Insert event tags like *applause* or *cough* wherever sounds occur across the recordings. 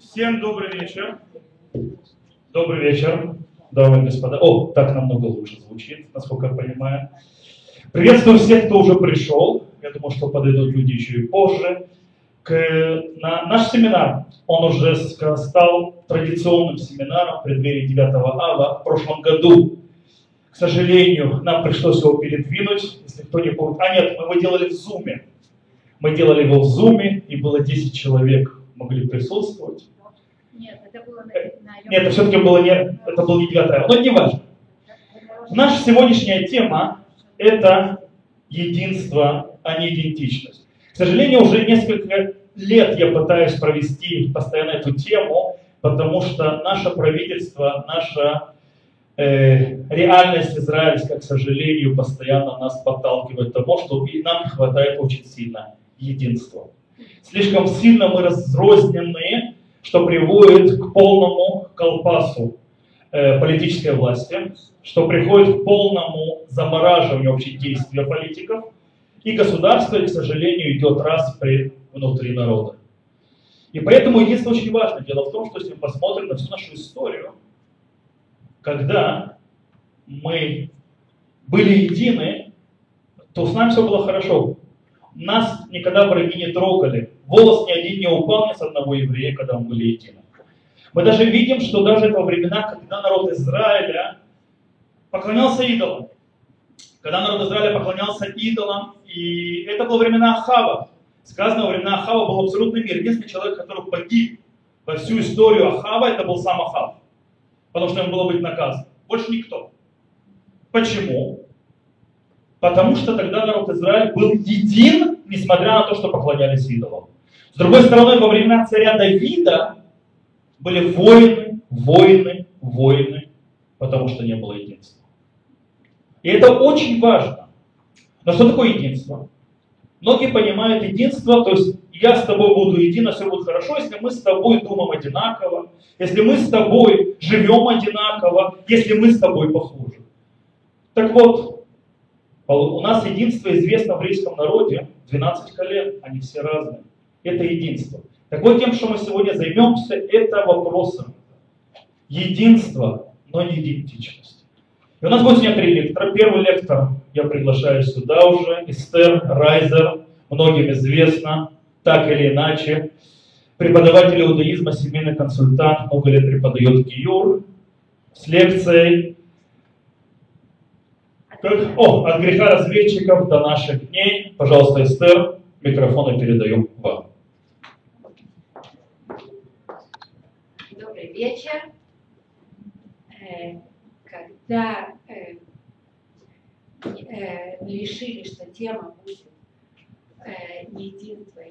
Всем добрый вечер. Добрый вечер, дамы и господа. О, так намного лучше звучит, насколько я понимаю. Приветствую всех, кто уже пришел. Я думаю, что подойдут люди еще и позже. К, на наш семинар, он уже стал традиционным семинаром в преддверии 9 ава в прошлом году. К сожалению, нам пришлось его передвинуть, если кто не помнит. А нет, мы его делали в Зуме. Мы делали его в Зуме, и было 10 человек могли присутствовать. Нет, это было на, на Нет, это все-таки было не, это был не 9 но не важно. Наша сегодняшняя тема – это единство, а не идентичность. К сожалению, уже несколько лет я пытаюсь провести постоянно эту тему, потому что наше правительство, наша э, реальность израильская, к сожалению, постоянно нас подталкивает к тому, что и нам не хватает очень сильно единства. Слишком сильно мы разрозненные, что приводит к полному колпасу э, политической власти, что приходит к полному замораживанию вообще действия политиков, и государство, к сожалению, идет распри внутри народа. И поэтому единство очень важно. Дело в том, что если мы посмотрим на всю нашу историю, когда мы были едины, то с нами все было хорошо. Нас никогда враги не трогали. Волос ни один не упал ни с одного еврея, когда мы были едины. Мы даже видим, что даже во времена, когда народ Израиля поклонялся идолам, когда народ Израиля поклонялся идолам, и это было времена Ахава. Сказано, во времена Ахава был абсолютный мир. Единственный человек, который погиб во всю историю Ахава, это был сам Ахав. Потому что ему было быть наказан. Больше никто. Почему? Потому что тогда народ Израиля был един, несмотря на то, что поклонялись идолам. С другой стороны, во времена царя Давида были войны, войны, войны, потому что не было единства. И это очень важно. Но что такое единство? Многие понимают единство, то есть я с тобой буду един, а все будет хорошо, если мы с тобой думаем одинаково, если мы с тобой живем одинаково, если мы с тобой похожи. Так вот, у нас единство известно в еврейском народе 12 колен, они все разные. Это единство. Так вот, тем, что мы сегодня займемся, это вопросом единства, но не идентичности. И у нас будет сегодня три лектора. Первый лектор я приглашаю сюда уже, Эстер Райзер, многим известна, так или иначе. Преподаватель иудаизма, семейный консультант, много лет преподает Гиюр с лекцией как, о, от греха разведчиков до наших дней. Пожалуйста, Эстер, микрофон я передаю вам. Добрый вечер. Э, когда э, э, решили, что тема будет не единство,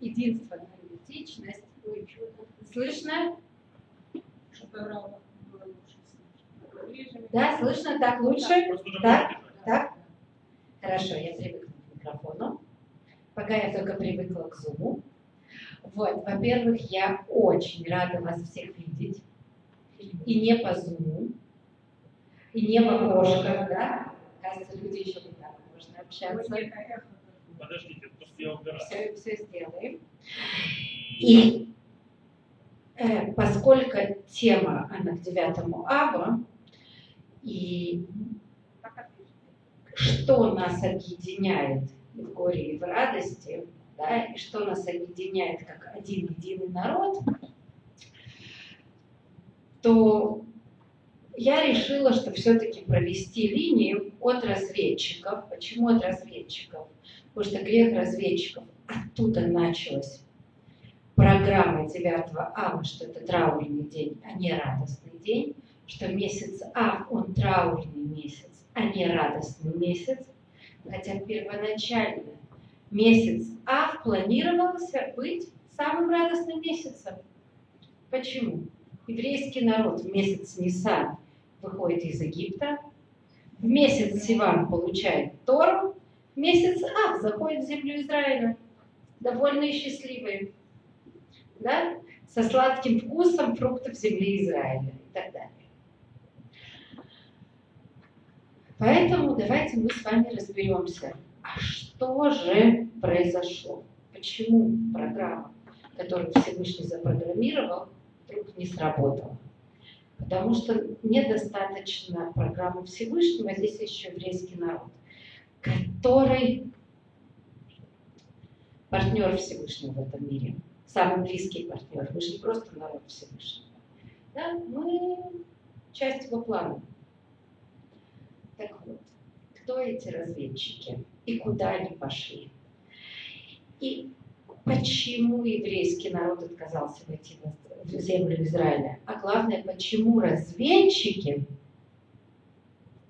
единство, но идентичность, слышно? Что да, слышно так лучше? Так? Так? Хорошо, я привыкну к микрофону. Пока я только привыкла к зуму. Вот, во-первых, я очень рада вас всех видеть. И не по зуму, и не в окошках, да? Кажется, люди еще не так можно общаться. Подождите, просто я убираю. Все, все сделаем. И э, поскольку тема, она к 9 ава, и что нас объединяет в горе и в радости, да, и что нас объединяет как один единый народ, то я решила, что все-таки провести линию от разведчиков. Почему от разведчиков? Потому что грех разведчиков оттуда началась программа 9 ава, что это траурный день, а не радостный день что месяц А, он траурный месяц, а не радостный месяц, хотя первоначально месяц А планировался быть самым радостным месяцем. Почему? Еврейский народ в месяц Нисан выходит из Египта, в месяц Сиван получает Тору, в месяц А заходит в землю Израиля, довольные и счастливые, да? со сладким вкусом фруктов земли Израиля и так далее. Поэтому давайте мы с вами разберемся, а что же произошло? почему программа, которую Всевышний запрограммировал, вдруг не сработала. Потому что недостаточно программы Всевышнего, здесь еще еврейский народ, который партнер Всевышнего в этом мире, самый близкий партнер. Мы же не просто народ Всевышнего. Да? Мы часть его плана. Так вот, кто эти разведчики и куда они пошли? И почему еврейский народ отказался войти в землю Израиля? А главное, почему разведчики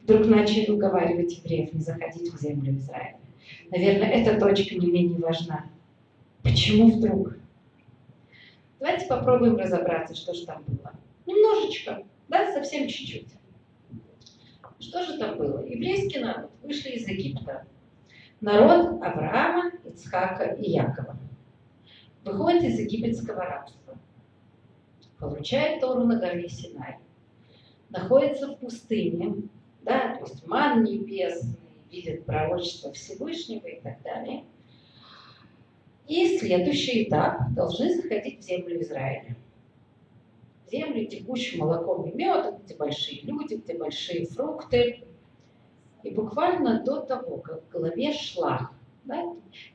вдруг начали уговаривать евреев не заходить в землю Израиля? Наверное, эта точка не менее важна. Почему вдруг? Давайте попробуем разобраться, что же там было. Немножечко, да, совсем чуть-чуть. Что же там было? Еврейский народ вышли из Египта. Народ Авраама, Ицхака и Якова. Выходит из египетского рабства. Получает Тору на горе Синай. Находится в пустыне, да, то есть ман небесный, видит пророчество Всевышнего и так далее. И следующий этап должны заходить в землю Израиля землю, текущим молоком и медом, где большие люди, где большие фрукты. И буквально до того, как в голове шлах, да,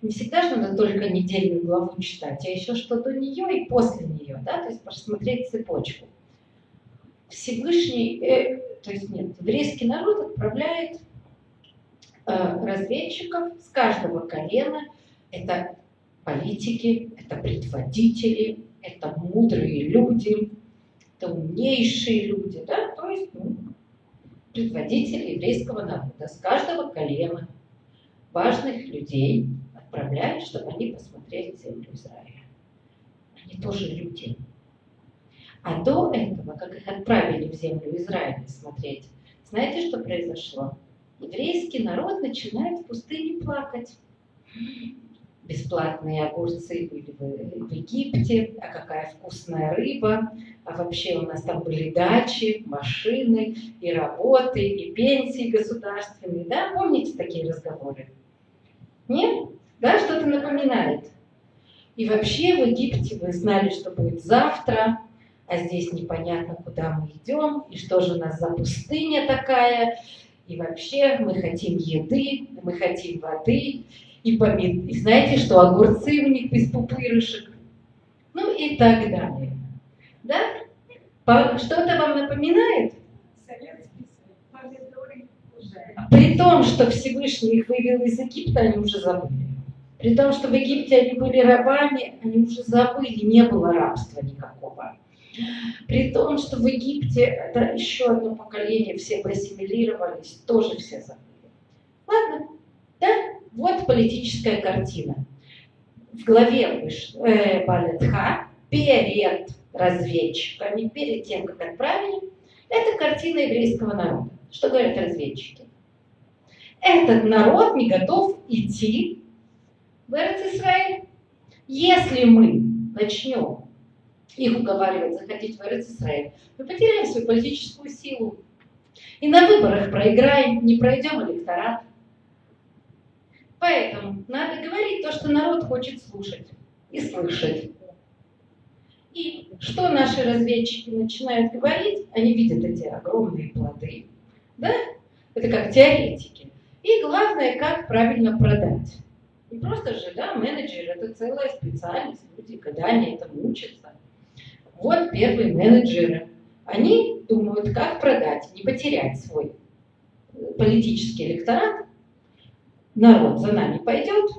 не всегда же надо только недельную главу читать, а еще что до нее и после нее, да, то есть посмотреть цепочку. Всевышний, э, то есть нет, еврейский народ отправляет э, разведчиков с каждого колена. Это политики, это предводители, это мудрые люди, это умнейшие люди, да, то есть ну, предводители еврейского народа с каждого колена важных людей отправляют, чтобы они посмотрели землю Израиля. Они тоже люди. А до этого, как их отправили в землю Израиля смотреть, знаете, что произошло? Еврейский народ начинает в пустыне плакать бесплатные огурцы были в, Египте, а какая вкусная рыба, а вообще у нас там были дачи, машины, и работы, и пенсии государственные, да? Помните такие разговоры? Нет? Да, что-то напоминает. И вообще в Египте вы знали, что будет завтра, а здесь непонятно, куда мы идем, и что же у нас за пустыня такая, и вообще мы хотим еды, мы хотим воды, и помид. И знаете, что огурцы у них без пупырышек. Ну и так далее. Да? Что-то вам напоминает? При том, что Всевышний их вывел из Египта, они уже забыли. При том, что в Египте они были рабами, они уже забыли, не было рабства никакого. При том, что в Египте это еще одно поколение, все ассимилировались, тоже все забыли. Ладно, да? Вот политическая картина. В главе э, Балетха перед разведчиками, перед тем, как отправили, это картина еврейского народа. Что говорят разведчики? Этот народ не готов идти в Израиль. Если мы начнем их уговаривать заходить в Израиль, мы потеряем свою политическую силу. И на выборах проиграем, не пройдем электорат. Поэтому надо говорить то, что народ хочет слушать и слышать. И что наши разведчики начинают говорить, они видят эти огромные плоды. Да? Это как теоретики. И главное, как правильно продать. Не просто же, да, менеджер, это целая специальность, люди годами этому учатся. Вот первые менеджеры. Они думают, как продать, не потерять свой политический электорат, народ за нами пойдет,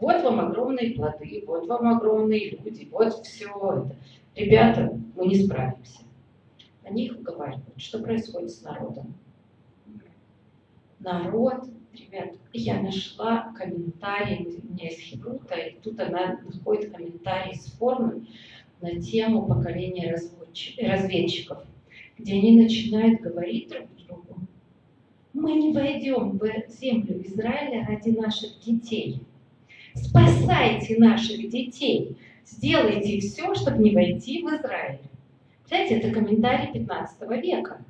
вот вам огромные плоды, вот вам огромные люди, вот все это. Ребята, мы не справимся. Они их уговаривают. Что происходит с народом? Народ, ребят, я нашла комментарий, у меня есть Хибрута, и тут она находит комментарий с формы на тему поколения разведчиков, где они начинают говорить друг мы не войдем в землю Израиля ради наших детей. Спасайте наших детей. Сделайте все, чтобы не войти в Израиль. Знаете, это комментарий 15 века.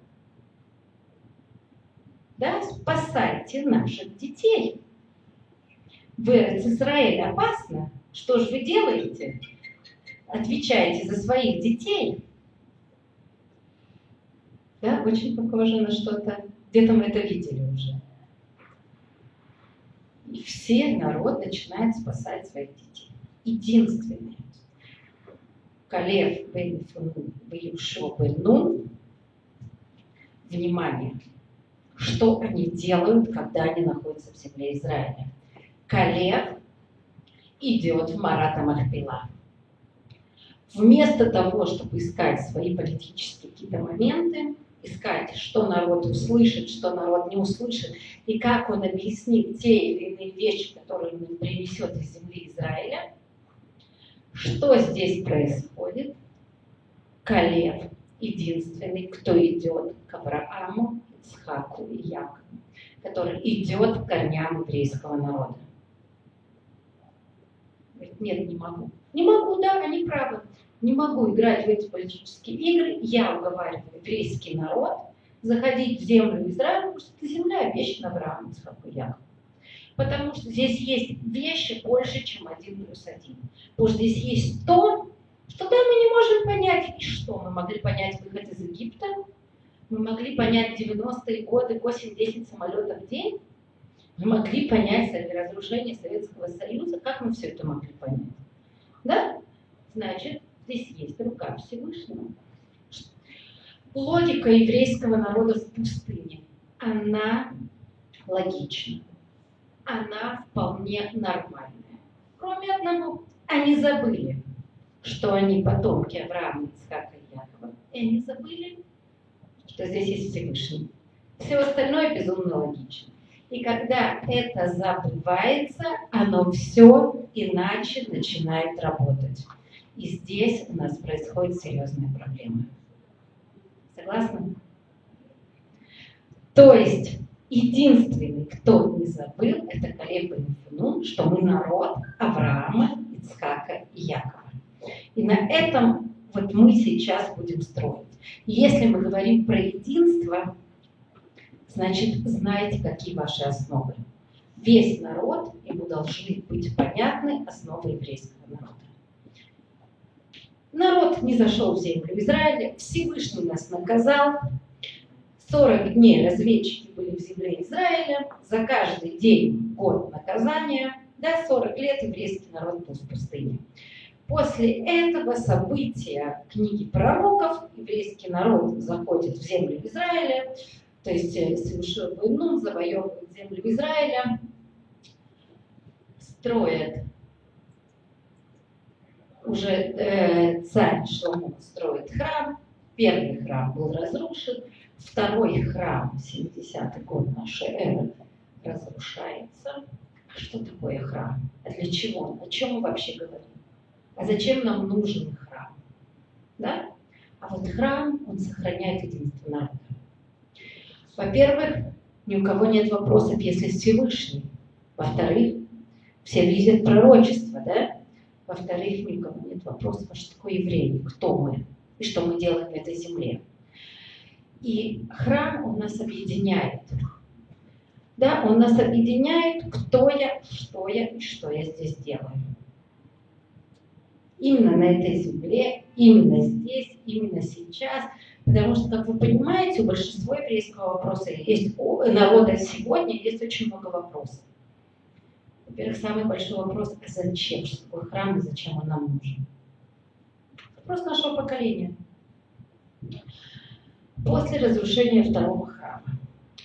Да, спасайте наших детей. В Израиле опасно. что же вы делаете? Отвечаете за своих детей. Да, очень похоже на что-то. Где-то мы это видели уже. И все народ начинает спасать своих детей. Единственное. Калев бен Юшо бен Внимание. Что они делают, когда они находятся в земле Израиля? Калев идет в Марата Махпила. Вместо того, чтобы искать свои политические какие-то моменты, искать, что народ услышит, что народ не услышит, и как он объяснит те или иные вещи, которые он принесет из земли Израиля. Что здесь происходит? Калев единственный, кто идет к Аврааму, Ицхаку и Якову, который идет к корням еврейского народа. Говорит, нет, не могу. Не могу, да, они правы не могу играть в эти политические игры, я уговариваю еврейский народ заходить в землю Израиля, потому что это земля обещана Аврааму, Ицхаку Якову. Потому что здесь есть вещи больше, чем один плюс один. Потому что здесь есть то, что да, мы не можем понять, и что мы могли понять выход из Египта, мы могли понять 90-е годы 8-10 самолетов в день, мы могли понять разрушение Советского Союза, как мы все это могли понять? Да? Значит, Здесь есть рука Всевышнего. Логика еврейского народа в пустыне, она логична. Она вполне нормальная. Кроме одного, они забыли, что они потомки Авраама, Ицхака и Якова. И они забыли, что здесь есть Всевышний. Все остальное безумно логично. И когда это забывается, оно все иначе начинает работать. И здесь у нас происходит серьезная проблема. Согласны? То есть единственный, кто не забыл, это Калеб Бен что мы народ Авраама, Ицхака и Якова. И на этом вот мы сейчас будем строить. И если мы говорим про единство, значит, знайте, какие ваши основы. Весь народ, ему должны быть понятны основы еврейского народа. Народ не зашел в землю Израиля, Всевышний нас наказал. 40 дней разведчики были в земле Израиля, за каждый день год наказания, да, 40 лет еврейский народ был в пустыне. После этого события книги пророков еврейский народ заходит в землю Израиля, то есть э, совершил войну, завоевывает землю Израиля, строят уже э, царь Шломо строит храм. Первый храм был разрушен, второй храм, 70-й год нашей эры, разрушается. Что такое храм? А для чего? О чем мы вообще говорим? А зачем нам нужен храм? Да? А вот храм, он сохраняет единство народа. Во-первых, ни у кого нет вопросов, если Всевышний. Во-вторых, все видят пророчество, да? Во-вторых, ни у кого нет вопросов, а что такое евреи, кто мы и что мы делаем в этой земле. И храм он нас объединяет. Да, он нас объединяет, кто я, что я и что я здесь делаю. Именно на этой земле, именно здесь, именно сейчас. Потому что, как вы понимаете, у большинства еврейского вопроса есть, у народа сегодня есть очень много вопросов. Во-первых, самый большой вопрос, а зачем, что такое храм и зачем он нам нужен? Вопрос нашего поколения. После разрушения второго храма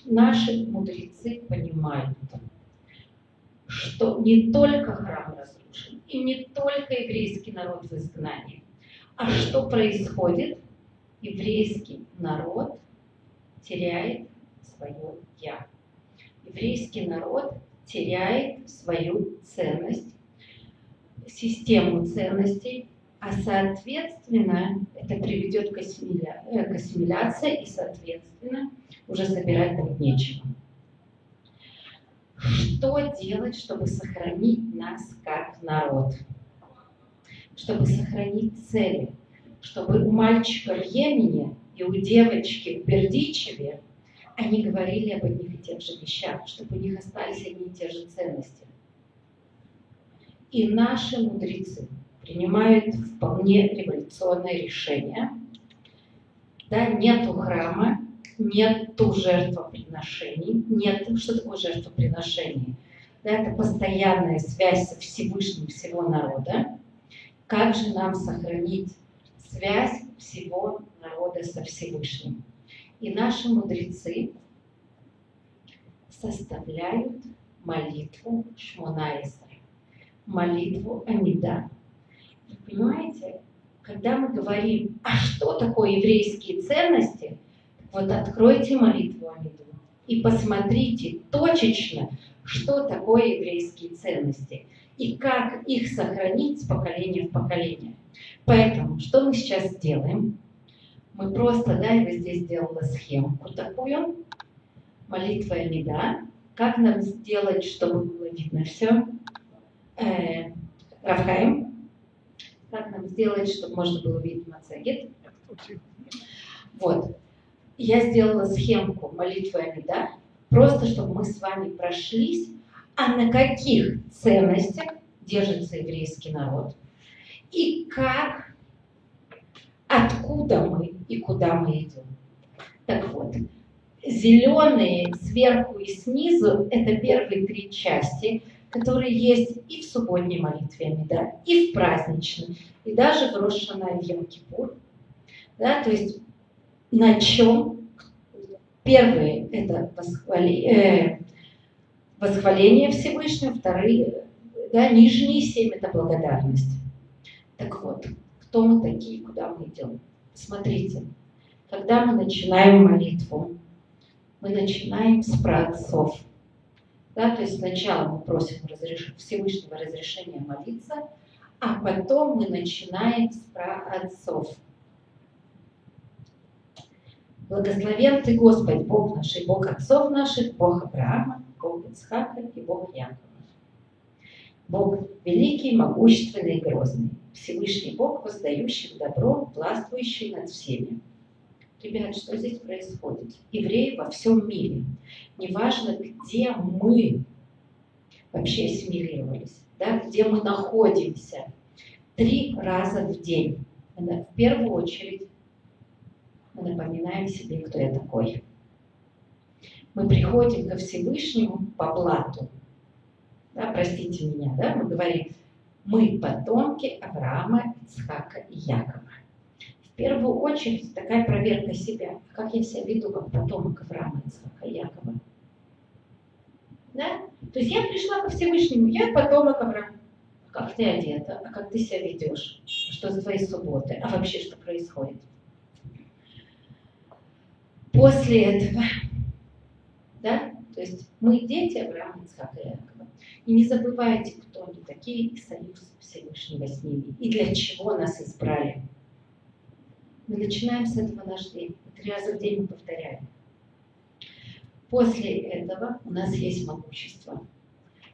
наши мудрецы понимают, что не только храм разрушен, и не только еврейский народ в изгнании, а что происходит? Еврейский народ теряет свое «я». Еврейский народ теряет свою ценность, систему ценностей, а соответственно это приведет к, ассимиля... Э, к ассимиляции и соответственно уже собирать будет нечего. Что делать, чтобы сохранить нас как народ? Чтобы сохранить цели, чтобы у мальчика в Йемене и у девочки в Бердичеве они говорили об одних и тех же вещах, чтобы у них остались одни и те же ценности. И наши мудрецы принимают вполне революционное решение. Да, нету храма, нету жертвоприношений. Нет, что такое жертвоприношение? Да, это постоянная связь со Всевышним всего народа. Как же нам сохранить связь всего народа со Всевышним? И наши мудрецы составляют молитву Шмонаиса, молитву Амида. Вы понимаете, когда мы говорим, а что такое еврейские ценности, вот откройте молитву Амиду и посмотрите точечно, что такое еврейские ценности и как их сохранить с поколения в поколение. Поэтому, что мы сейчас сделаем? Мы просто, да, я здесь сделала схемку такую, молитва Амида. Как нам сделать, чтобы было видно все? Э, Рафхаим. Как нам сделать, чтобы можно было видеть Мацагет? Вот. Я сделала схемку молитвы Амида, просто чтобы мы с вами прошлись, а на каких ценностях держится еврейский народ, и как, откуда мы и куда мы идем. Так вот, зеленые сверху и снизу – это первые три части, которые есть и в субботней молитве Амида, и в праздничной, и даже в Рошана и Йом-Кипур. Да, то есть на чем первые – это восхваление, э, восхваление Всевышнего, вторые да, нижние семь – это благодарность. Так вот, кто мы такие, куда мы идем? Смотрите, когда мы начинаем молитву, мы начинаем с праотцов. Да, то есть сначала мы просим разреш... Всевышнего разрешения молиться, а потом мы начинаем с праотцов. Благословен Ты, Господь, Бог наш, и Бог отцов наших, Бог Авраама, Бог Ицхака и Бог Якова. Бог великий, могущественный грозный, Всевышний Бог, воздающий добро, властвующий над всеми. Ребят, что здесь происходит? Евреи во всем мире. Неважно, где мы вообще ассимилировались, да, где мы находимся. Три раза в день. В первую очередь мы напоминаем себе, кто я такой. Мы приходим ко Всевышнему по блату. Да, простите меня, да, мы говорим, мы потомки Авраама, Ицхака и Якова в первую очередь такая проверка себя. Как я себя веду, как потомок Авраама, Ицхака, Якова. Да? То есть я пришла ко Всевышнему, я потомок Авраама. Как ты одета, а как ты себя ведешь, что за твои субботы, а вообще что происходит. После этого, да, то есть мы дети Авраама, Ицхака и Якова. И не забывайте, кто они такие, и союз Всевышнего с ними, и для чего нас избрали. Мы начинаем с этого наш день. Три раза в день мы повторяем. После этого у нас есть могущество.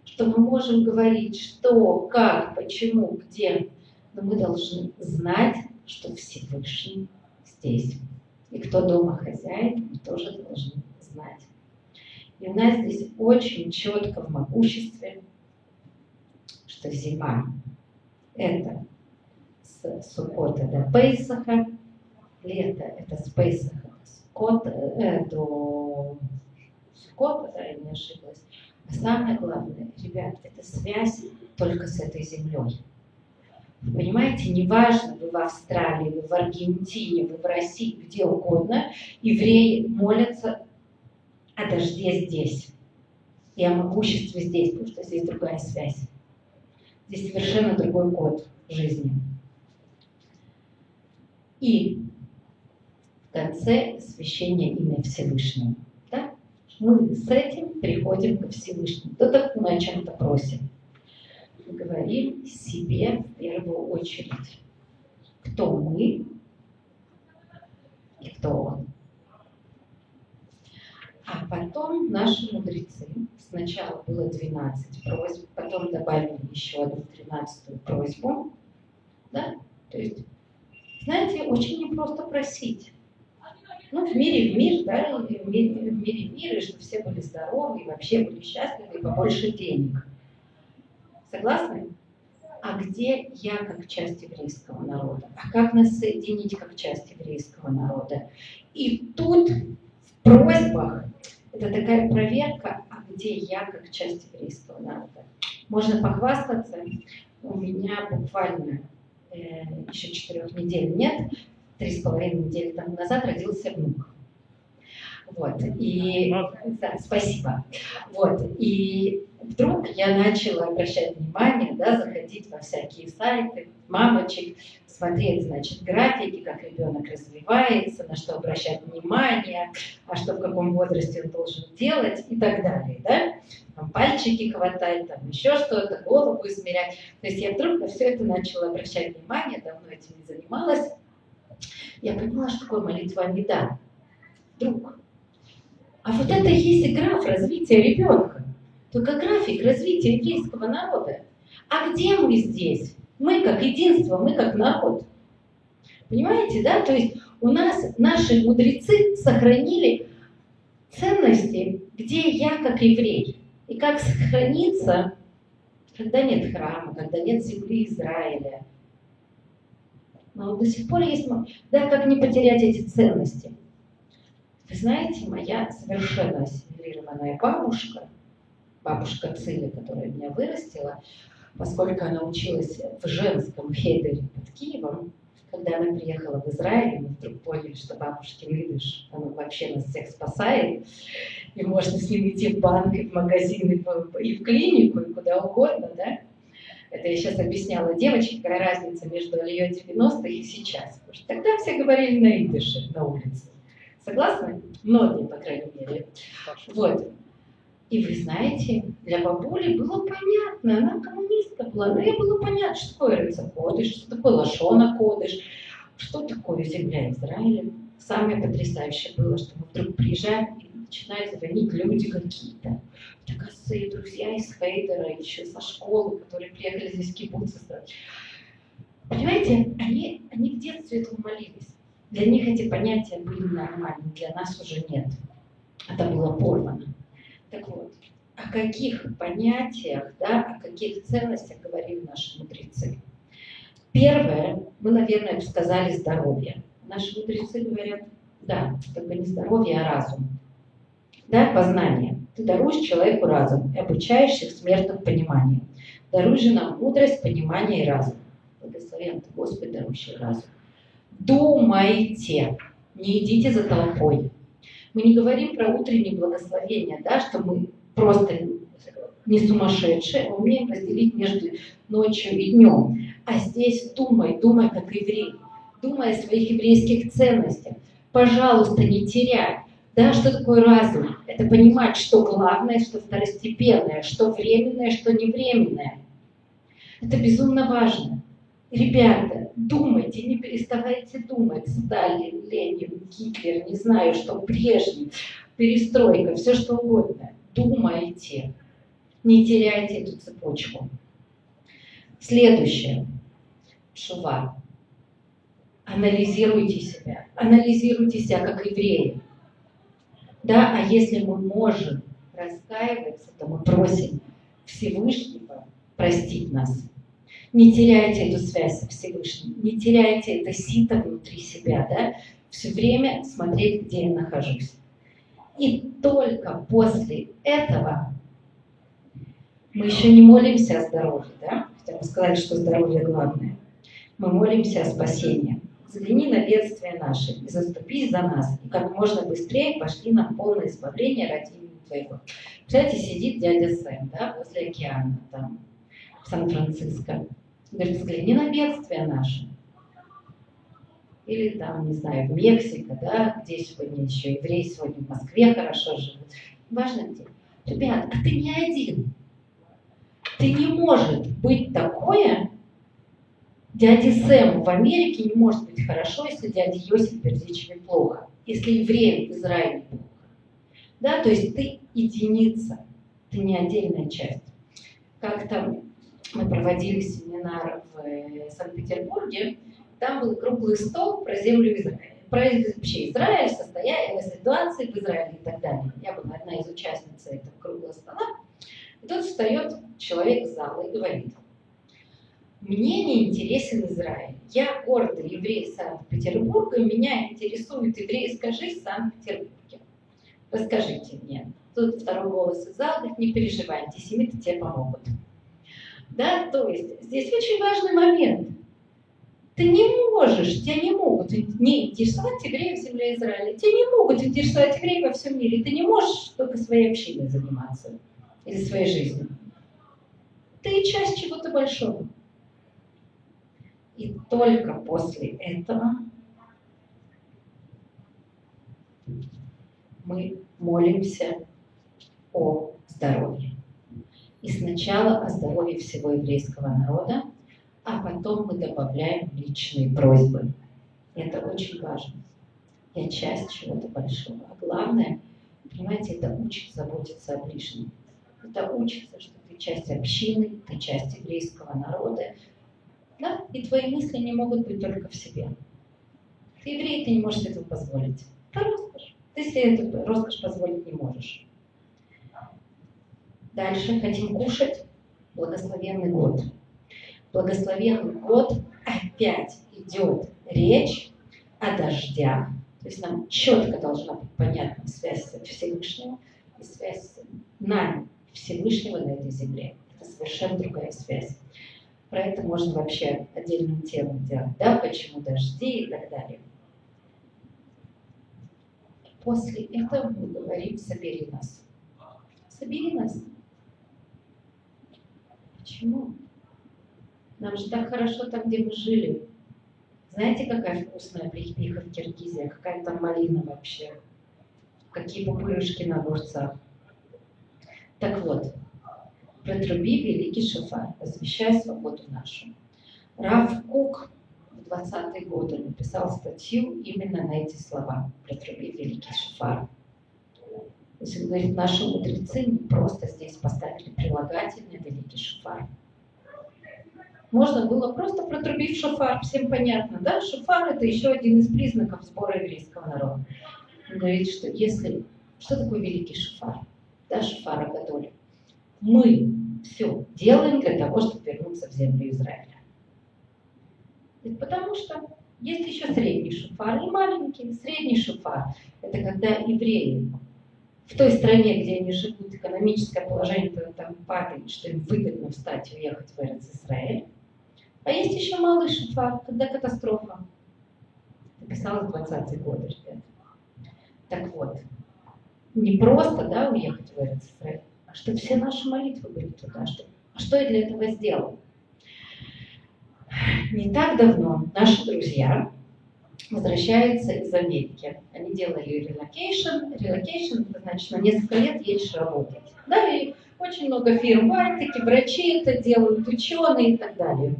Что мы можем говорить, что, как, почему, где. Но мы должны знать, что Всевышний здесь. И кто дома хозяин, мы тоже должны знать. И у нас здесь очень четко в могуществе, что зима – это с Сукота до Пейсаха, лето это с Пейсаха э, до Скота, да, я не ошиблась. А самое главное, ребят, это связь только с этой землей. Понимаете, неважно, вы в Австралии, вы в Аргентине, вы в России, где угодно, евреи молятся о дожде здесь и о могуществе здесь, потому что здесь другая связь. Здесь совершенно другой код жизни. И в конце освящения имя Всевышнего. Да? Мы с этим приходим ко Всевышнему. То так мы о чем-то просим. Мы говорим себе в первую очередь, кто мы и кто он. А потом наши мудрецы, сначала было 12 просьб, потом добавили еще одну 13 просьбу. Да? То есть, знаете, очень непросто просить ну, в мире в мир, да, в мире, в мире мир, и чтобы все были здоровы, и вообще были счастливы, и побольше денег. Согласны? а где я как часть еврейского народа? А как нас соединить как часть еврейского народа? И тут в просьбах это такая проверка, а где я как часть еврейского народа? Можно похвастаться, у меня буквально э, еще четырех недель нет, три с половиной недели тому назад родился внук. Вот, и да, спасибо. Вот, и вдруг я начала обращать внимание, да, заходить во всякие сайты, мамочек, смотреть, значит, графики, как ребенок развивается, на что обращать внимание, а что в каком возрасте он должен делать и так далее, да? Там пальчики хватать, там еще что-то, голову измерять. То есть я вдруг на все это начала обращать внимание, давно этим не занималась. Я поняла, что такое молитва Амида. Вдруг. А вот это и есть граф развития ребенка. Только график развития еврейского народа. А где мы здесь? Мы как единство, мы как народ. Понимаете, да? То есть у нас наши мудрецы сохранили ценности, где я как еврей. И как сохраниться, когда нет храма, когда нет земли Израиля. Но до сих пор есть... Да, как не потерять эти ценности? Вы знаете, моя совершенно ассимилированная бабушка, бабушка Циля, которая меня вырастила, поскольку она училась в женском хейдере под Киевом, когда она приехала в Израиль, мы вдруг поняли, что бабушкин идыш, он вообще нас всех спасает, и можно с ним идти в банк, и в магазин, и в, и в клинику, и куда угодно, да? Это я сейчас объясняла девочке, какая разница между Ильей 90-х и сейчас. Потому что тогда все говорили на идыше на улице. Согласны? Многие, по крайней мере. Вот. И вы знаете, для бабули было понятно, она коммунистка была, но ей было понятно, что такое рыцакодыш, что такое лошона кодыш, что такое земля Израиля. Самое потрясающее было, что мы вдруг приезжаем и начинают звонить люди какие-то. Это, оказывается, друзья из Хейдера, еще со школы, которые приехали здесь кибуцы. Понимаете, они, они в детстве этому молились. Для них эти понятия были нормальны, для нас уже нет. Это было порвано. Так вот, о каких понятиях, да, о каких ценностях говорили наши мудрецы? Первое, мы, наверное, сказали здоровье. Наши мудрецы говорят, да, только не здоровье, а разум. Да, познание. Ты даруешь человеку разум и обучаешь их смертным пониманием. Даруй же нам мудрость, понимание и разум. Благословен ты, Господь, дарующий разум. Думайте, не идите за толпой. Мы не говорим про утреннее благословение, да, что мы просто не сумасшедшие, а умеем разделить между ночью и днем. А здесь думай, думай как еврей, думай о своих еврейских ценностях. Пожалуйста, не теряй. Да, что такое разум? Это понимать, что главное, что второстепенное, что временное, что невременное. Это безумно важно. Ребята, думайте, не переставайте думать. Сталин, Ленин, Гитлер, не знаю, что прежний, перестройка, все что угодно. Думайте. Не теряйте эту цепочку. Следующее. Шува. Анализируйте себя. Анализируйте себя как евреи. Да, а если мы можем раскаиваться, то мы просим Всевышнего простить нас. Не теряйте эту связь со Всевышним, не теряйте это сито внутри себя, да, все время смотреть, где я нахожусь. И только после этого мы еще не молимся о здоровье, да, хотя мы сказали, что здоровье главное. Мы молимся о спасении. Взгляни на бедствия наши и заступись за нас, и как можно быстрее пошли нам полное избавление ради имени Твоего. Представляете, сидит дядя Сэм, да, возле океана, там, Сан-Франциско. Говорит, взгляни на бедствия наши. Или там, не знаю, в Мексике, да, где сегодня еще евреи, сегодня в Москве хорошо живут. Важно где. Ребят, а ты не один. Ты не может быть такое, дяде Сэм в Америке не может быть хорошо, если дяде Йосиф Бердичеве плохо, если евреям в Израиле плохо. Да, то есть ты единица, ты не отдельная часть. Как там мы проводили семинар в э, Санкт-Петербурге, там был круглый стол про землю Израиля, про вообще Израиль, состояние, ситуации в Израиле и так далее. Я была одна из участниц этого круглого стола. И тут встает человек из зала и говорит, мне не интересен Израиль. Я гордый еврей Санкт-Петербурга, меня интересует еврейская жизнь в Санкт-Петербурге. Расскажите мне. Тут второй голос из зала говорит, не переживай, антисемиты тебе помогут. Да, то есть здесь очень важный момент. Ты не можешь, тебя не могут не интересовать в земле Израиля. Тебя не могут интересовать евреи во всем мире. Ты не можешь только своей общиной заниматься или своей жизнью. Ты часть чего-то большого. И только после этого мы молимся о здоровье. И сначала о здоровье всего еврейского народа, а потом мы добавляем личные просьбы. Это очень важно. Я часть чего-то большого. А главное, понимаете, это учит заботиться о ближнем. Это учится, что ты часть общины, ты часть еврейского народа, да? и твои мысли не могут быть только в себе. Ты еврей, ты не можешь этого позволить. Это роскошь. Ты себе эту роскошь позволить не можешь. Дальше хотим кушать. Благословенный год. Благословенный год опять идет речь о дождях. То есть нам четко должна быть понятна связь с Всевышним и связь с нами, Всевышнего на этой земле. Это совершенно другая связь. Про это можно вообще отдельную тему делать, да, почему дожди и так далее. После этого мы говорим «собери нас». Собери нас. Почему? Нам же так хорошо там, где мы жили. Знаете, какая вкусная плехпиха в Киргизии? Какая там малина вообще? Какие пупырышки на огурцах? Так вот, протруби великий шофар, возвещай свободу нашу. Раф Кук в 20-е годы написал статью именно на эти слова «Протруби великий шофар». То есть он говорит, наши мудрецы не просто здесь поставили прилагательный великий шофар. Можно было просто протрубить шофар, всем понятно, да? Шофар это еще один из признаков сбора еврейского народа. Он говорит, что если... Что такое великий шофар? Да, шофар Агадоль. Мы все делаем для того, чтобы вернуться в землю Израиля. Это потому что есть еще средний шофар и маленький. Средний шофар – это когда евреи в той стране, где они живут, экономическое положение там падает, что им выгодно встать и уехать в Израиль. А есть еще малый шофар, когда катастрофа. Написала в 20-е годы. Так вот, не просто да, уехать в Израиль, а чтобы все наши молитвы были туда. Что, а что я для этого сделал? Не так давно наши друзья возвращаются из Америки. Они делали relocation. Relocation, значит, на несколько лет едешь работать. Да, и очень много фирм в хайтеке, врачи это делают, ученые и так далее.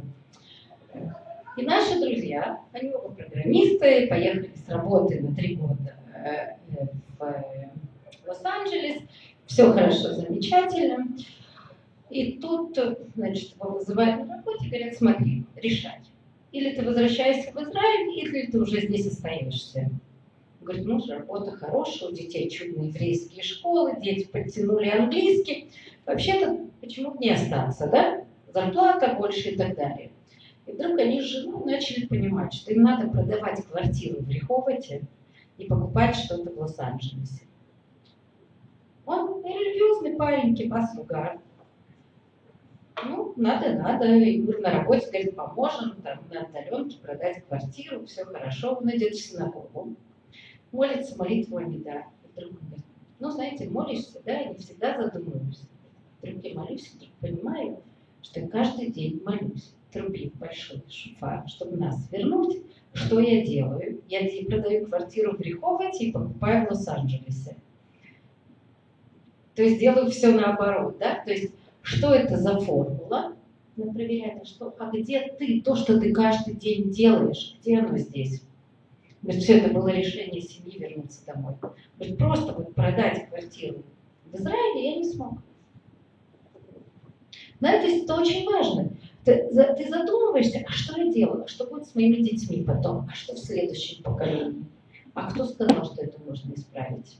И наши друзья, они оба программисты, поехали с работы на три года э, в Лос-Анджелес. Все хорошо, замечательно. И тут, значит, его вызывают на работе и говорят, смотри, решать. Или ты возвращаешься в Израиль, или ты уже здесь остаешься. Говорит, ну, работа хорошая, у детей чудные еврейские школы, дети подтянули английский. Вообще-то, почему бы не остаться, да? Зарплата больше и так далее. И вдруг они с женой начали понимать, что им надо продавать квартиру в Реховоте и покупать что-то в Лос-Анджелесе. Он религиозный парень, Лугар, ну, надо, надо. И на работе, говорит, поможем, там, на отдаленке продать квартиру, все хорошо. Он идет в синагогу, молится молитву Амида. Вдруг он говорит, ну, знаете, молишься, да, и не всегда задумываешься. Вдруг я молюсь, вдруг понимаю, что я каждый день молюсь, трубив большой шуфар, чтобы нас вернуть. Что я делаю? Я продаю квартиру в Риховате и покупаю в Лос-Анджелесе. То есть делаю все наоборот, да? То есть что это за формула? Мы проверяем, что, а где ты, то, что ты каждый день делаешь, где оно здесь? Говорит, все это было решение семьи вернуться домой. Говорит, просто вот продать квартиру в Израиле я не смог. Есть это очень важно. Ты, ты задумываешься, а что я делаю, а что будет с моими детьми потом, а что в следующем поколении? А кто сказал, что это можно исправить?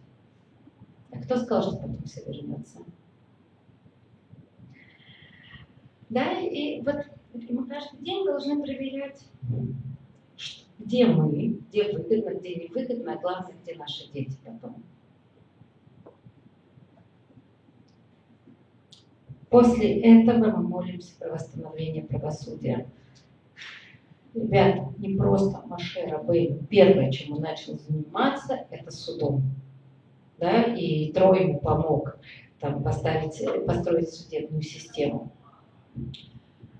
А кто сказал, что потом все вернется? Да, и вот мы каждый день должны проверять, где мы, где выгодно, где невыгодно, а главное, где наши дети потом. После этого мы молимся про восстановление правосудия. Ребята, не просто Маше Рабейн. Первое, чем он начал заниматься, это судом. Да? И Трой ему помог там, поставить, построить судебную систему.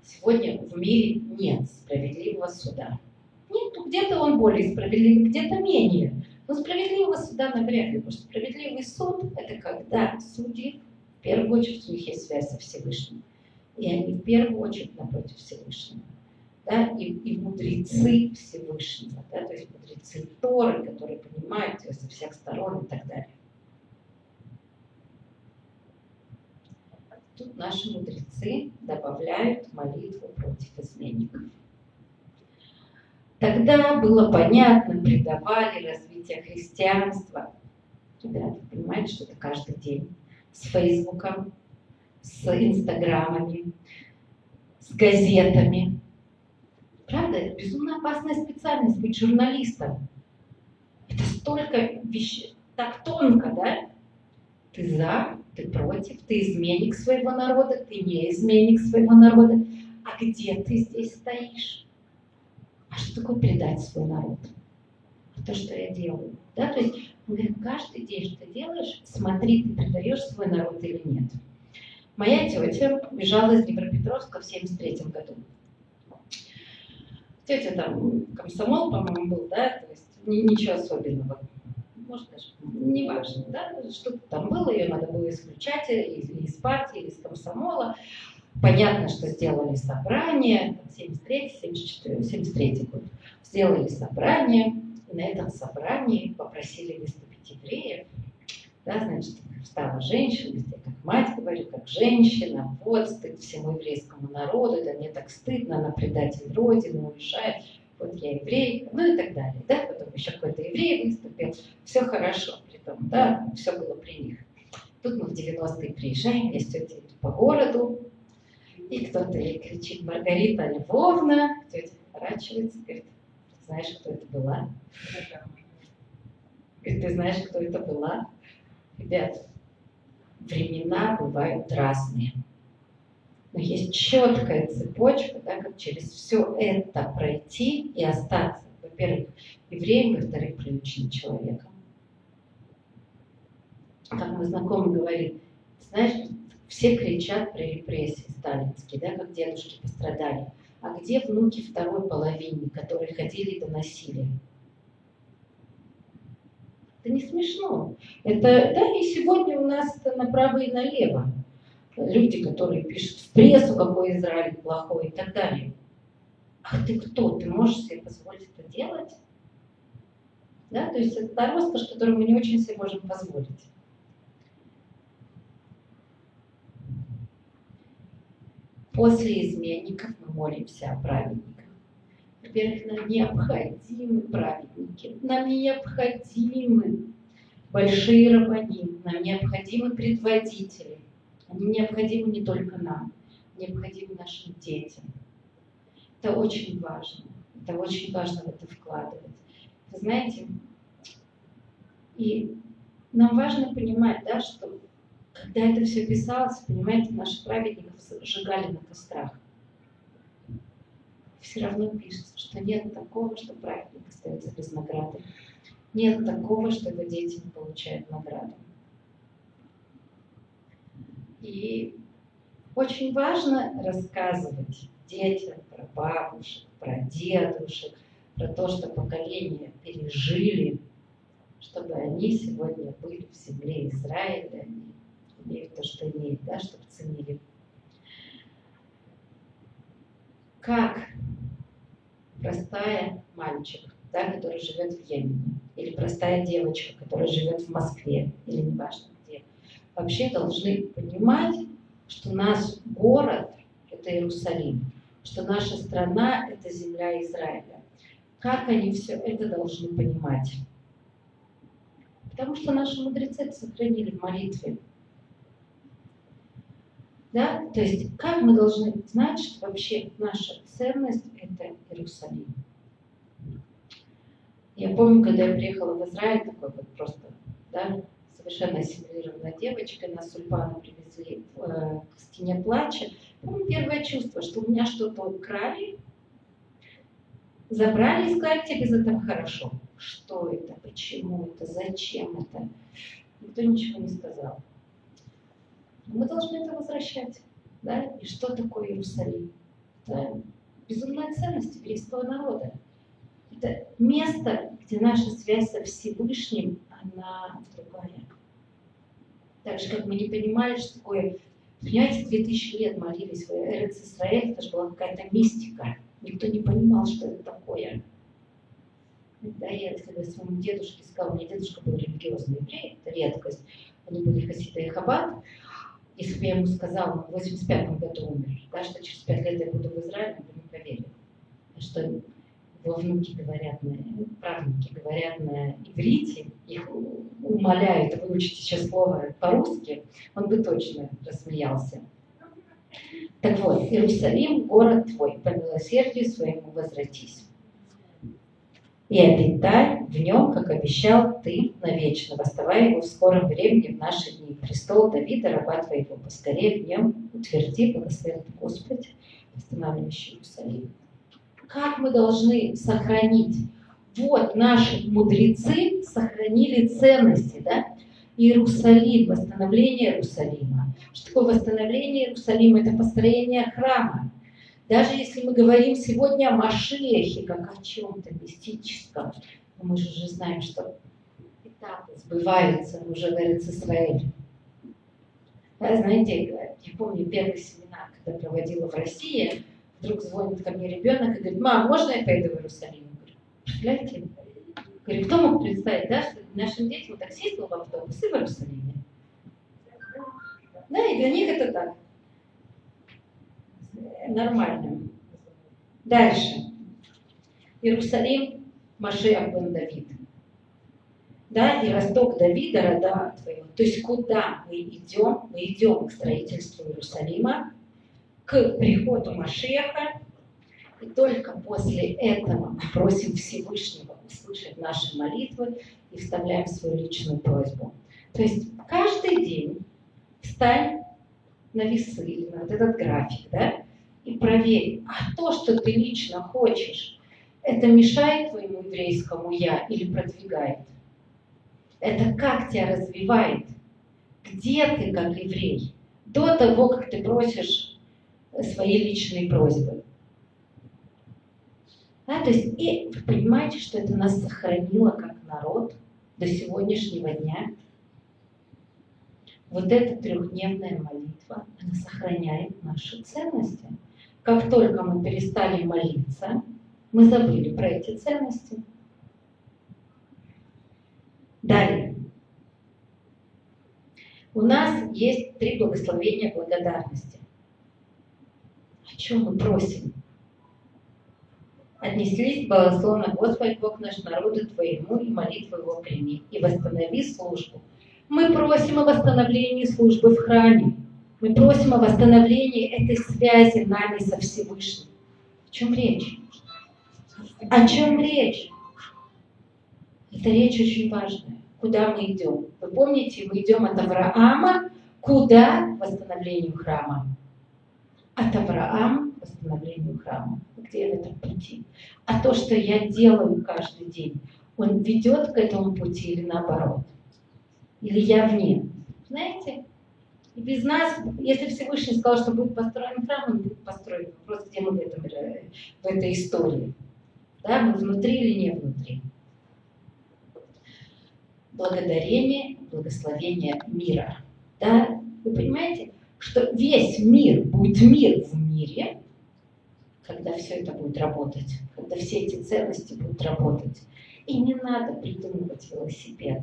Сегодня в мире нет справедливого суда. Нет, ну, где-то он более справедливый, где-то менее. Но справедливого суда навряд ли, потому что справедливый суд – это когда судьи, в первую очередь, у них есть связь со Всевышним. И они в первую очередь напротив Всевышнего да, и, и мудрецы Всевышнего, да, то есть мудрецы Торы, которые понимают ее со всех сторон и так далее. Тут наши мудрецы добавляют молитву против изменников. Тогда было понятно, предавали развитие христианства. Ребята, понимаете, что это каждый день. С Фейсбуком, с Инстаграмами, с газетами, Правда, это безумно опасная специальность быть журналистом. Это столько вещей, так тонко, да? Ты за, ты против, ты изменник своего народа, ты не изменник своего народа. А где ты здесь стоишь? А что такое предать свой народ? То, что я делаю. Да? То есть, он говорит, каждый день, что ты делаешь, смотри, ты предаешь свой народ или нет. Моя тетя бежала из Днепропетровска в 73 году тетя там комсомол, по-моему, был, да, то есть ничего особенного. Может, даже не важно, да, что-то там было, ее надо было исключать из, из партии, из комсомола. Понятно, что сделали собрание, 73 74 73 год, сделали собрание, и на этом собрании попросили выступить евреев, да, значит, стала женщина, везде как мать говорю, как женщина, вот стыд всему еврейскому народу, да мне так стыдно, она предатель Родины, уезжает, вот я еврей, ну и так далее, да, потом еще какой-то еврей выступил, все хорошо, при том, да, все было при них. Тут мы в 90-е приезжаем, есть тетя по городу, и кто-то ей кричит, Маргарита Львовна, тетя поворачивается, говорит, знаешь, кто это была? Говорит, ты знаешь, кто это была? Ребят, времена бывают разные. Но есть четкая цепочка, да, как через все это пройти и остаться, во-первых, евреем, во-вторых, приученным человеком. Как мой знакомый говорит, знаешь, все кричат про репрессии сталинские, да, как дедушки пострадали. А где внуки второй половины, которые ходили и доносили? Это не смешно. Это, да, и сегодня у нас это направо и налево. Люди, которые пишут в прессу, какой Израиль плохой и так далее. А ты кто? Ты можешь себе позволить это делать? Да, то есть это та роскошь, которую мы не очень себе можем позволить. После изменников мы молимся о праведниках. Во-первых, нам необходимы праведники, нам необходимы большие рабаним, нам необходимы предводители. Они необходимы не только нам, необходимы нашим детям. Это очень важно. Это очень важно в это вкладывать. Вы знаете, и нам важно понимать, да, что когда это все писалось, понимаете, наших праведников сжигали на кострах все равно пишется, что нет такого, что праведник остается без награды. Нет такого, что его дети не получают награду. И очень важно рассказывать детям про бабушек, про дедушек, про то, что поколения пережили, чтобы они сегодня были в земле Израиля, имеют то, что имеют, да, чтобы ценили. Как простая мальчик, да, который живет в Йемене, или простая девочка, которая живет в Москве, или неважно вообще должны понимать, что наш город – это Иерусалим, что наша страна – это земля Израиля. Как они все это должны понимать? Потому что наши мудрецы это сохранили в молитве. Да? То есть как мы должны знать, что вообще наша ценность – это Иерусалим. Я помню, когда я приехала в Израиль, такой вот просто, да, совершенно ассимилированная девочка, нас с Ульпана привезли э, к стене плача. Помню первое чувство, что у меня что-то украли, забрали и сказали, тебе без этого хорошо. Что это, почему это, зачем это? Никто ничего не сказал. Мы должны это возвращать. Да? И что такое Иерусалим? Это безумная ценность еврейского народа. Это место, где наша связь со Всевышним, она другая. Так же, как мы не понимали, что такое... Понимаете, 2000 лет молились в Эрец Исраэль, это же была какая-то мистика. Никто не понимал, что это такое. Да, я когда своему дедушке сказала, у меня дедушка был религиозный еврей, это редкость, они были хасиды и хаббат, если бы я ему сказала, он в 85 году умер, да, что через 5 лет я буду в Израиле, он бы не поверил. Что его внуки говорят на, правнуки говорят на иврите, их умоляют выучить сейчас слово по-русски, он бы точно рассмеялся. Так вот, Иерусалим, город твой, по милосердию своему возвратись и обитай в нем, как обещал ты навечно, восставая его в скором времени в наши дни. Престол Давида, раба твоего, поскорее в нем утверди, благословен Господь, восстанавливающий Иерусалим. Как мы должны сохранить? Вот наши мудрецы сохранили ценности, да? Иерусалим, восстановление Иерусалима. Что такое восстановление Иерусалима? Это построение храма. Даже если мы говорим сегодня о Машехе, как о чем-то мистическом, мы же уже знаем, что этапы сбываются уже в Израиль. Да, знаете, я помню первый семинар, когда проводила в России, вдруг звонит ко мне ребенок и говорит, мам, можно я пойду в Иерусалим? Говорю, представляете? Говорю, кто мог представить, да, что нашим детям так сесть в автобус и в Иерусалиме? Да, и для них это так нормальным. Дальше. Иерусалим, Машех бен Давид. Да, и росток Давида, рода твоего. То есть куда мы идем? Мы идем к строительству Иерусалима, к приходу Машеха, и только после этого мы просим Всевышнего услышать наши молитвы и вставляем свою личную просьбу. То есть каждый день встань на весы на вот этот график, да, и проверь, а то, что ты лично хочешь, это мешает твоему еврейскому «я» или продвигает? Это как тебя развивает? Где ты как еврей? До того, как ты просишь свои личные просьбы. Да, то есть, и вы понимаете, что это нас сохранило как народ до сегодняшнего дня. Вот эта трехдневная молитва, она сохраняет наши ценности. Как только мы перестали молиться, мы забыли про эти ценности. Далее. У нас есть три благословения благодарности. Чем мы просим? Отнеслись благословно Господь Бог наш народу Твоему и молитву Его прими, и восстанови службу. Мы просим о восстановлении службы в храме. Мы просим о восстановлении этой связи нами со Всевышним. О чем речь? О чем речь? Это речь очень важная. Куда мы идем? Вы помните, мы идем от Авраама куда? К восстановлению храма. От Авраама к восстановлению храма. Где в этом пути? А то, что я делаю каждый день, он ведет к этому пути или наоборот? Или я вне? Знаете, и без нас, если Всевышний сказал, что будет построен храм, он будет построен. Вопрос, где мы в, этом, в этой истории. Да, мы внутри или не внутри. Благодарение, благословение мира. Да? Вы понимаете, что весь мир будет мир в мире, когда все это будет работать, когда все эти ценности будут работать. И не надо придумывать велосипед.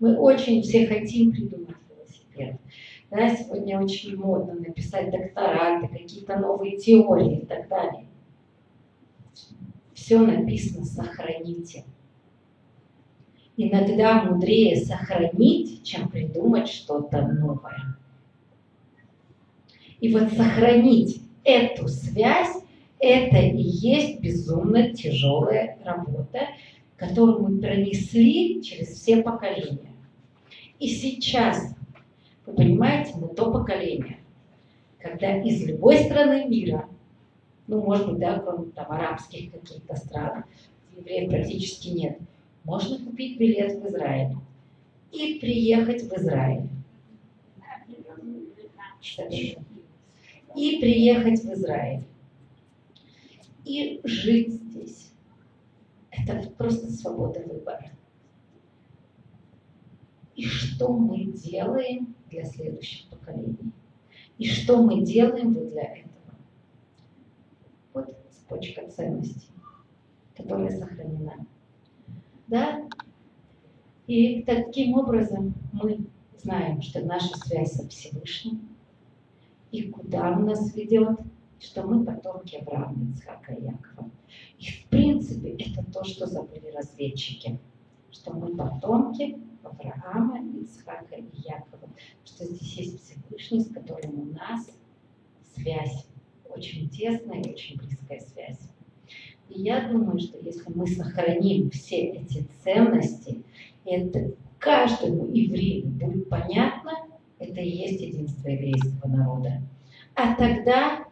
Мы очень все хотим придумать лет. Да, сегодня очень модно написать доктораты, какие-то новые теории и так далее. Все написано «сохраните». Иногда мудрее сохранить, чем придумать что-то новое. И вот сохранить эту связь, это и есть безумно тяжелая работа, которую мы пронесли через все поколения. И сейчас, вы понимаете, мы то поколение, когда из любой страны мира, ну, может быть, да, кроме там арабских каких-то стран, евреев практически нет, можно купить билет в Израиль и приехать в Израиль. И приехать в Израиль. И жить здесь. Это просто свобода выбора. И что мы делаем для следующих поколений? И что мы делаем вот для этого? Вот цепочка ценностей, которая сохранена. Да? И таким образом мы знаем, что наша связь со Всевышним, и куда он нас ведет, что мы потомки Авраама, Ицхака и Якова. И в принципе это то, что забыли разведчики, что мы потомки Авраама, Ицхака и Якова, что здесь есть Всевышний, с которым у нас связь, очень тесная и очень близкая связь. И я думаю, что если мы сохраним все эти ценности, это каждому еврею будет понятно, это и есть единство еврейского народа. А тогда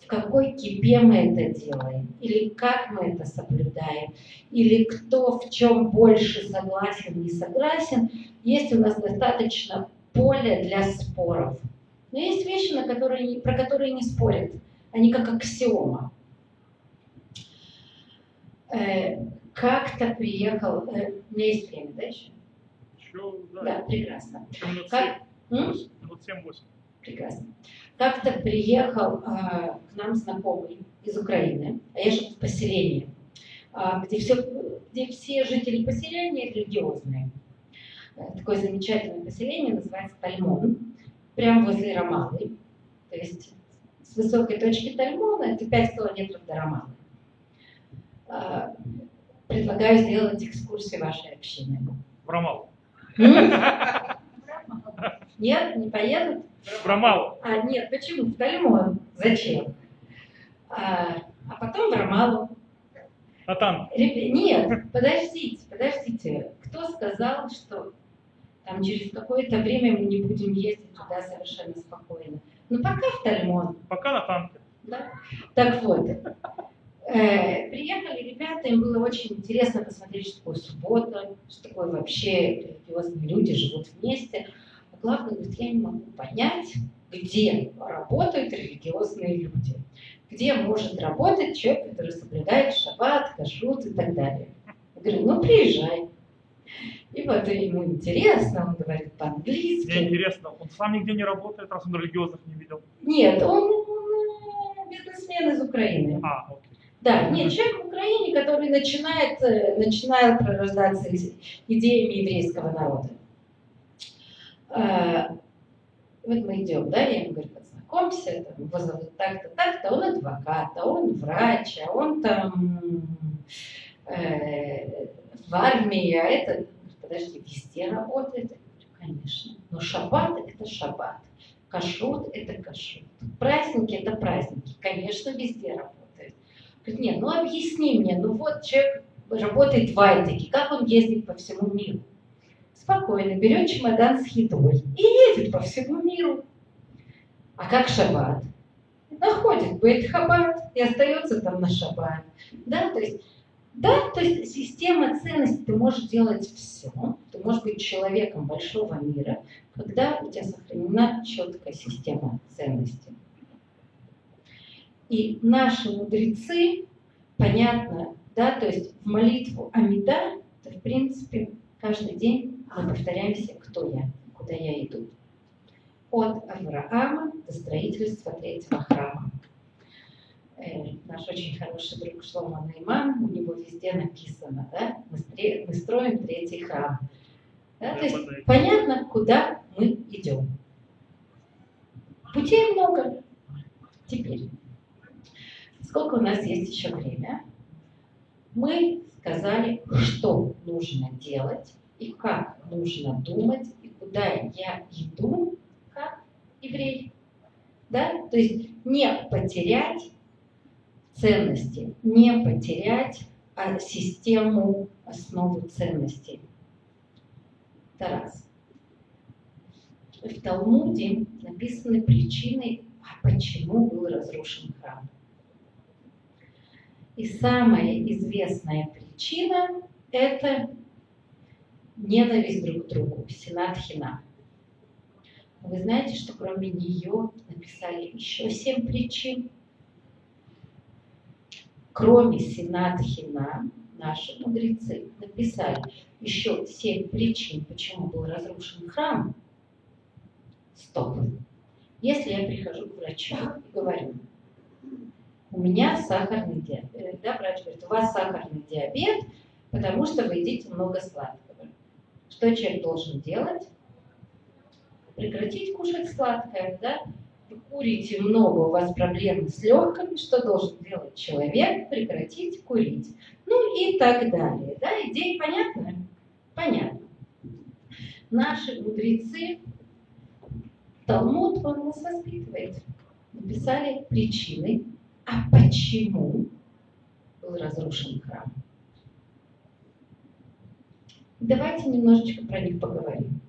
в какой кипе мы это делаем, или как мы это соблюдаем, или кто в чем больше согласен, не согласен, есть у нас достаточно поля для споров. Но есть вещи, на которые, про которые не спорят. Они как аксиома. Э, как-то приехал... Э, у меня есть время, да, еще? Еще, да. Да, прекрасно. Еще Как... Семь. Минут семь-восемь. Прекрасно. Как-то приехал э, к нам знакомый из Украины, а я живу в поселении, э, где, все, где все жители поселения религиозные. Э, такое замечательное поселение называется Тальмон, прямо возле Рамалы. То есть с высокой точки Тальмона это 5 километров до Рамалы. Э, предлагаю сделать экскурсию вашей общины. В Рамалу. *laughs* Нет, не поедут? В Рамалу. А, нет, почему? В Тальмон. Зачем? А, а потом в Рамалу. А там? Ребя- Нет, подождите, подождите. Кто сказал, что там через какое-то время мы не будем ездить туда совершенно спокойно? Ну, пока в Тальмон. Пока на танке. Да? Так вот, э, приехали ребята, им было очень интересно посмотреть, что такое суббота, что такое вообще религиозные люди живут вместе. Главное, говорит, я не могу понять, где работают религиозные люди. Где может работать человек, который соблюдает шаббат, кашрут и так далее. Я говорю, ну приезжай. И вот ему интересно, он говорит Мне по-английски. интересно, он сам нигде не работает, раз он религиозных не видел. Нет, он, э, бизнесмен из Украины. А, окей. Да, нет, человек в Украине, который начинает, э, начинает пророждаться идеями еврейского народа. А, Вот мы идем, да, я ему говорю, познакомься, там, его зовут так-то, так-то, он адвокат, а он врач, а он там э, в армии, а это, подожди, везде работает? Я говорю, конечно. Но шаббат – это шаббат, кашрут – это кашрут, праздники – это праздники, конечно, везде работает. Говорит, нет, ну объясни мне, ну вот человек работает в Айтеке, как он ездит по всему миру? Спокойно, берет чемодан с едой и едет по всему миру. А как шаббат? Находит Бейт-Хаббат и остается там на шаббат. Да, то есть, да, то есть система ценностей, ты можешь делать все. Ты можешь быть человеком большого мира, когда у тебя сохранена четкая система ценностей. И наши мудрецы, понятно, да, то есть в молитву Амида, в принципе каждый день мы повторяемся, кто я, куда я иду. От Авраама до строительства третьего храма. Э, наш очень хороший друг Шлома Нейман, у него везде написано, да, мы, стре- мы строим третий храм. Да, то есть понятно, куда мы идем. Путей много. Теперь, сколько у нас есть еще время, мы сказали, что нужно делать и как нужно думать, и куда я иду, как еврей. Да? То есть не потерять ценности, не потерять а, систему основу ценностей. Это раз. В Талмуде написаны причины, а почему был разрушен храм. И самая известная причина – это ненависть друг к другу, синат хина. Вы знаете, что кроме нее написали еще семь причин? Кроме синат хина, наши мудрецы написали еще семь причин, почему был разрушен храм. Стоп. Если я прихожу к врачу и говорю, у меня сахарный диабет, э, да, врач говорит, у вас сахарный диабет, потому что вы едите много сладкого. Что человек должен делать? Прекратить кушать сладкое, да? Вы курите много, у вас проблемы с легкими, что должен делать человек? Прекратить курить. Ну и так далее. Да? Идея понятна? Понятно. Наши мудрецы, Талмуд, он нас воспитывает. Написали причины, а почему был разрушен храм. Давайте немножечко про них поговорим.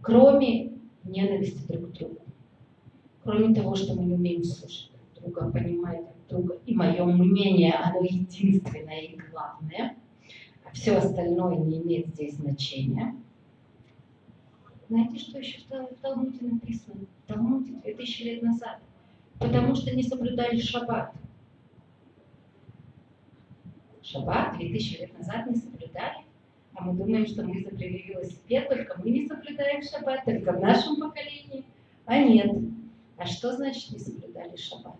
Кроме ненависти друг к другу, кроме того, что мы не умеем слушать друг друга, понимать друг друга, и мое мнение, оно единственное и главное, а все остальное не имеет здесь значения. Знаете, что еще в Талмуде написано? В Талмуде 2000 лет назад. Потому что не соблюдали шаббат. Шаббат 2000 лет назад не соблюдали. А мы думаем, что мы изобрели велосипед, только мы не соблюдаем шаббат, только в нашем поколении. А нет. А что значит не соблюдали шаббат?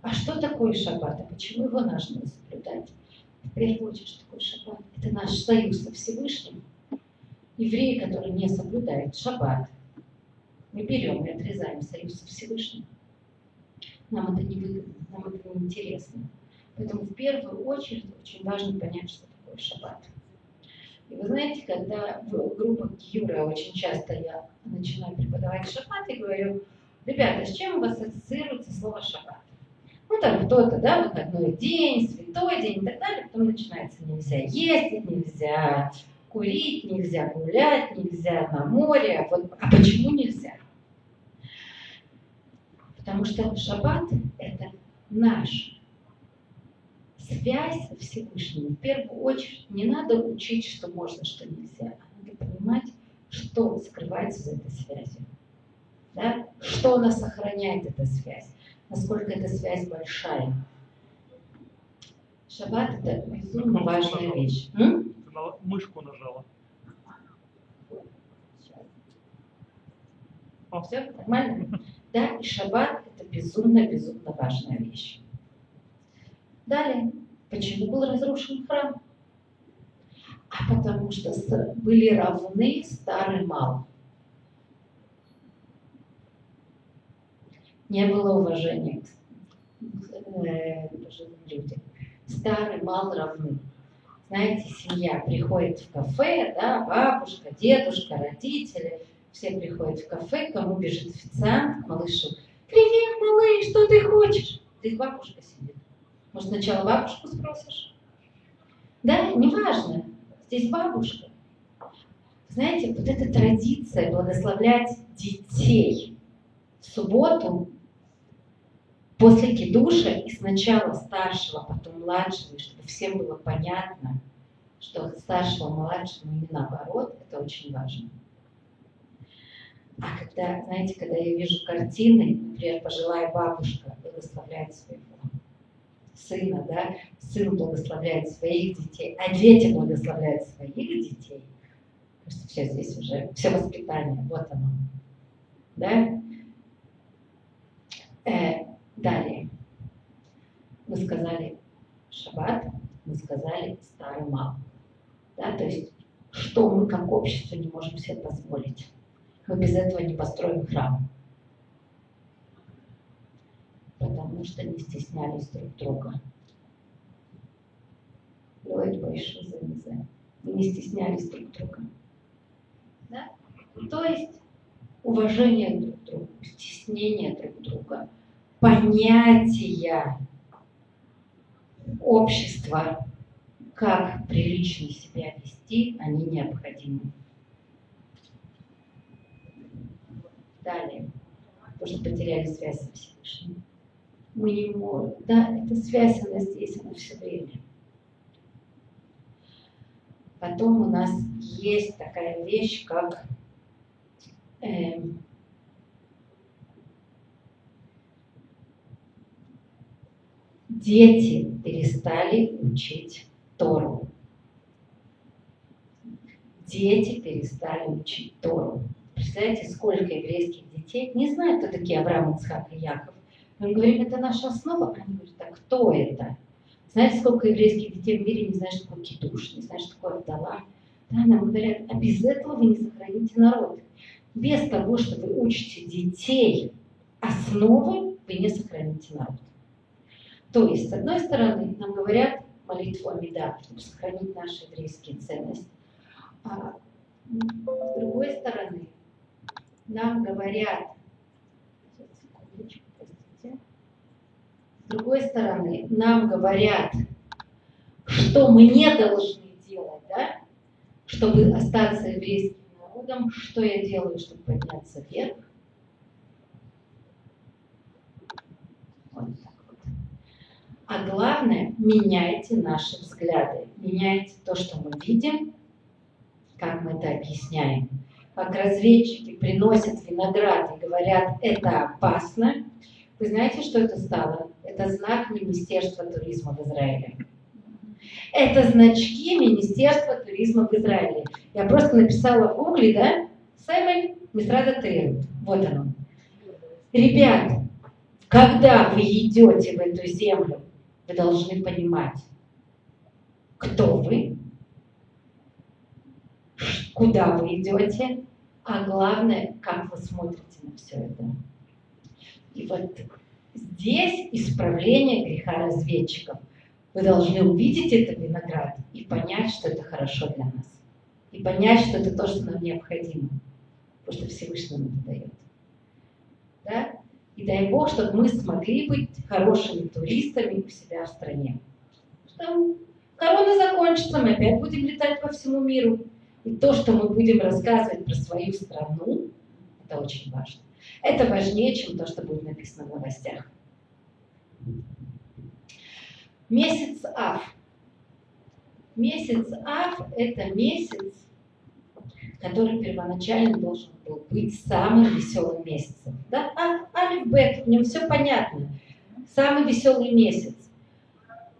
А что такое шаббат? А почему его нужно соблюдать? В первую очередь, что такое шаббат? Это наш союз со Всевышним. Евреи, которые не соблюдают шаббат, мы берем и отрезаем союз со Всевышним. Нам это не выгодно, нам это не интересно. Поэтому в первую очередь очень важно понять, что такое шаббат. И вы знаете, когда в группах Юра очень часто я начинаю преподавать шаббат и говорю, ребята, с чем у вас ассоциируется слово шаббат? Ну, там кто-то, да, выходной день, святой день и так далее. Потом начинается нельзя есть, нельзя курить, нельзя гулять, нельзя на море. Вот, а почему нельзя? Потому что шаббат – это наш связь со Всевышним. В первую очередь не надо учить, что можно, что нельзя. А надо понимать, что скрывается за этой связью. Да? Что она сохраняет, эта связь. Насколько эта связь большая. Шаббат – это безумно важная вещь. М? Мышку нажала. Все нормально? Да, и шаббат – это безумно-безумно важная вещь. Далее, почему был разрушен храм? А потому что были равны старый мал. Не было уважения к э, людям. Старый мал равны. Знаете, семья приходит в кафе, да, бабушка, дедушка, родители, все приходят в кафе, кому бежит официант, малышу. Привет, малыш, что ты хочешь? Здесь бабушка сидит. Может, сначала бабушку спросишь? Да, неважно. Здесь бабушка. Знаете, вот эта традиция благословлять детей в субботу после кидуша и сначала старшего, потом младшего, чтобы всем было понятно, что старшего, младшего и наоборот, это очень важно. А когда, знаете, когда я вижу картины, например, пожилая бабушка благословляет своего сына, да, сын благословляет своих детей, а дети благословляют своих детей. Кажется, все здесь уже, все воспитание, вот оно. Да? Э, далее. Мы сказали шаббат, мы сказали старый мал. Да, то есть, что мы как общество не можем себе позволить. Мы без этого не построим храм потому что не стеснялись друг друга. Лоид большой за Не стеснялись друг друга. Да? То есть уважение друг к другу, стеснение друг друга, понятия общества, как прилично себя вести, они необходимы. Далее. Потому что потеряли связь со Всевышним. Мы не можем. Да, эта связь, она здесь, она все время. Потом у нас есть такая вещь, как э, дети перестали учить Тору. Дети перестали учить Тору. Представляете, сколько еврейских детей не знают, кто такие Авраам, Ицхак и Яков. Мы говорим, это наша основа. Они говорят, а кто это? Знаете, сколько еврейских детей в мире не знают, что такое кидуш, не знают, что такое Абдала? Да, нам говорят, а без этого вы не сохраните народ. Без того, что вы учите детей основы, вы не сохраните народ. То есть, с одной стороны, нам говорят молитву Амида, чтобы сохранить наши еврейские ценности. А с другой стороны, нам говорят, с другой стороны, нам говорят, что мы не должны делать, да, чтобы остаться еврейским народом, что я делаю, чтобы подняться вверх. А главное, меняйте наши взгляды, меняйте то, что мы видим, как мы это объясняем. Как разведчики приносят виноград и говорят, это опасно. Вы знаете, что это стало? Это знак Министерства туризма в Израиле. Это значки Министерства туризма в Израиле. Я просто написала в гугле, да? Сэмэль Мисрада. Вот оно. Ребят, когда вы идете в эту землю, вы должны понимать, кто вы, куда вы идете, а главное, как вы смотрите на все это. И вот здесь исправление греха разведчиков. Вы должны увидеть этот виноград и понять, что это хорошо для нас. И понять, что это то, что нам необходимо. Потому что Всевышний нам это дает. Да? И дай Бог, чтобы мы смогли быть хорошими туристами у себя в стране. Что корона закончится, мы опять будем летать по всему миру. И то, что мы будем рассказывать про свою страну, это очень важно. Это важнее, чем то, что будет написано в новостях. Месяц Ав. Месяц Ав – это месяц, который первоначально должен был быть самым веселым месяцем. Да? А, Алиф Бет, в нем все понятно. Самый веселый месяц.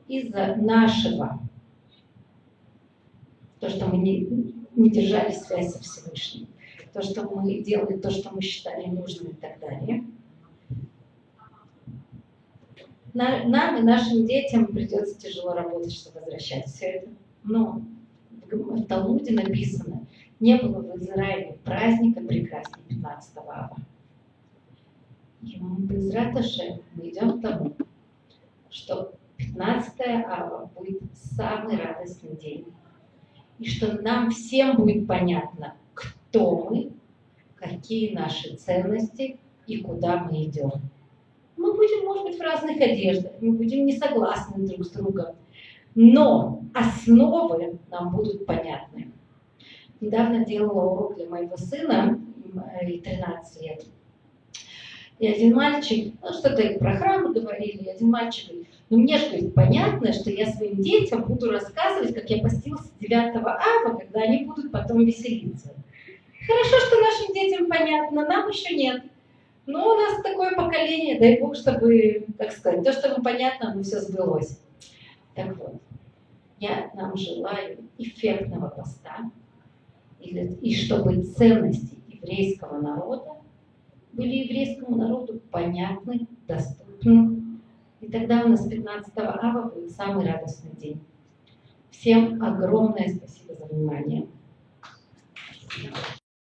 Из-за нашего, то, что мы не, не держали связь со Всевышним, то, что мы делали, то, что мы считали нужным и так далее. Нам и нашим детям придется тяжело работать, чтобы возвращать все это. Но в Талмуде написано, не было в Израиле праздника прекраснее 15 ава. И без Раташем мы идем к тому, что 15 ава будет самый радостный день. И что нам всем будет понятно, кто мы, какие наши ценности и куда мы идем. Мы будем, может быть, в разных одеждах, мы будем не согласны друг с другом, но основы нам будут понятны недавно делала урок для моего сына, ей 13 лет. И один мальчик, ну что-то про храм говорили, и один мальчик говорит, ну мне же говорит, понятно, что я своим детям буду рассказывать, как я постился 9 ава, когда они будут потом веселиться. Хорошо, что нашим детям понятно, нам еще нет. Но у нас такое поколение, дай бог, чтобы, как сказать, то, что нам понятно, оно все сбылось. Так вот, я нам желаю эффектного поста, и чтобы ценности еврейского народа были еврейскому народу понятны, доступны. И тогда у нас 15 ава будет самый радостный день. Всем огромное спасибо за внимание.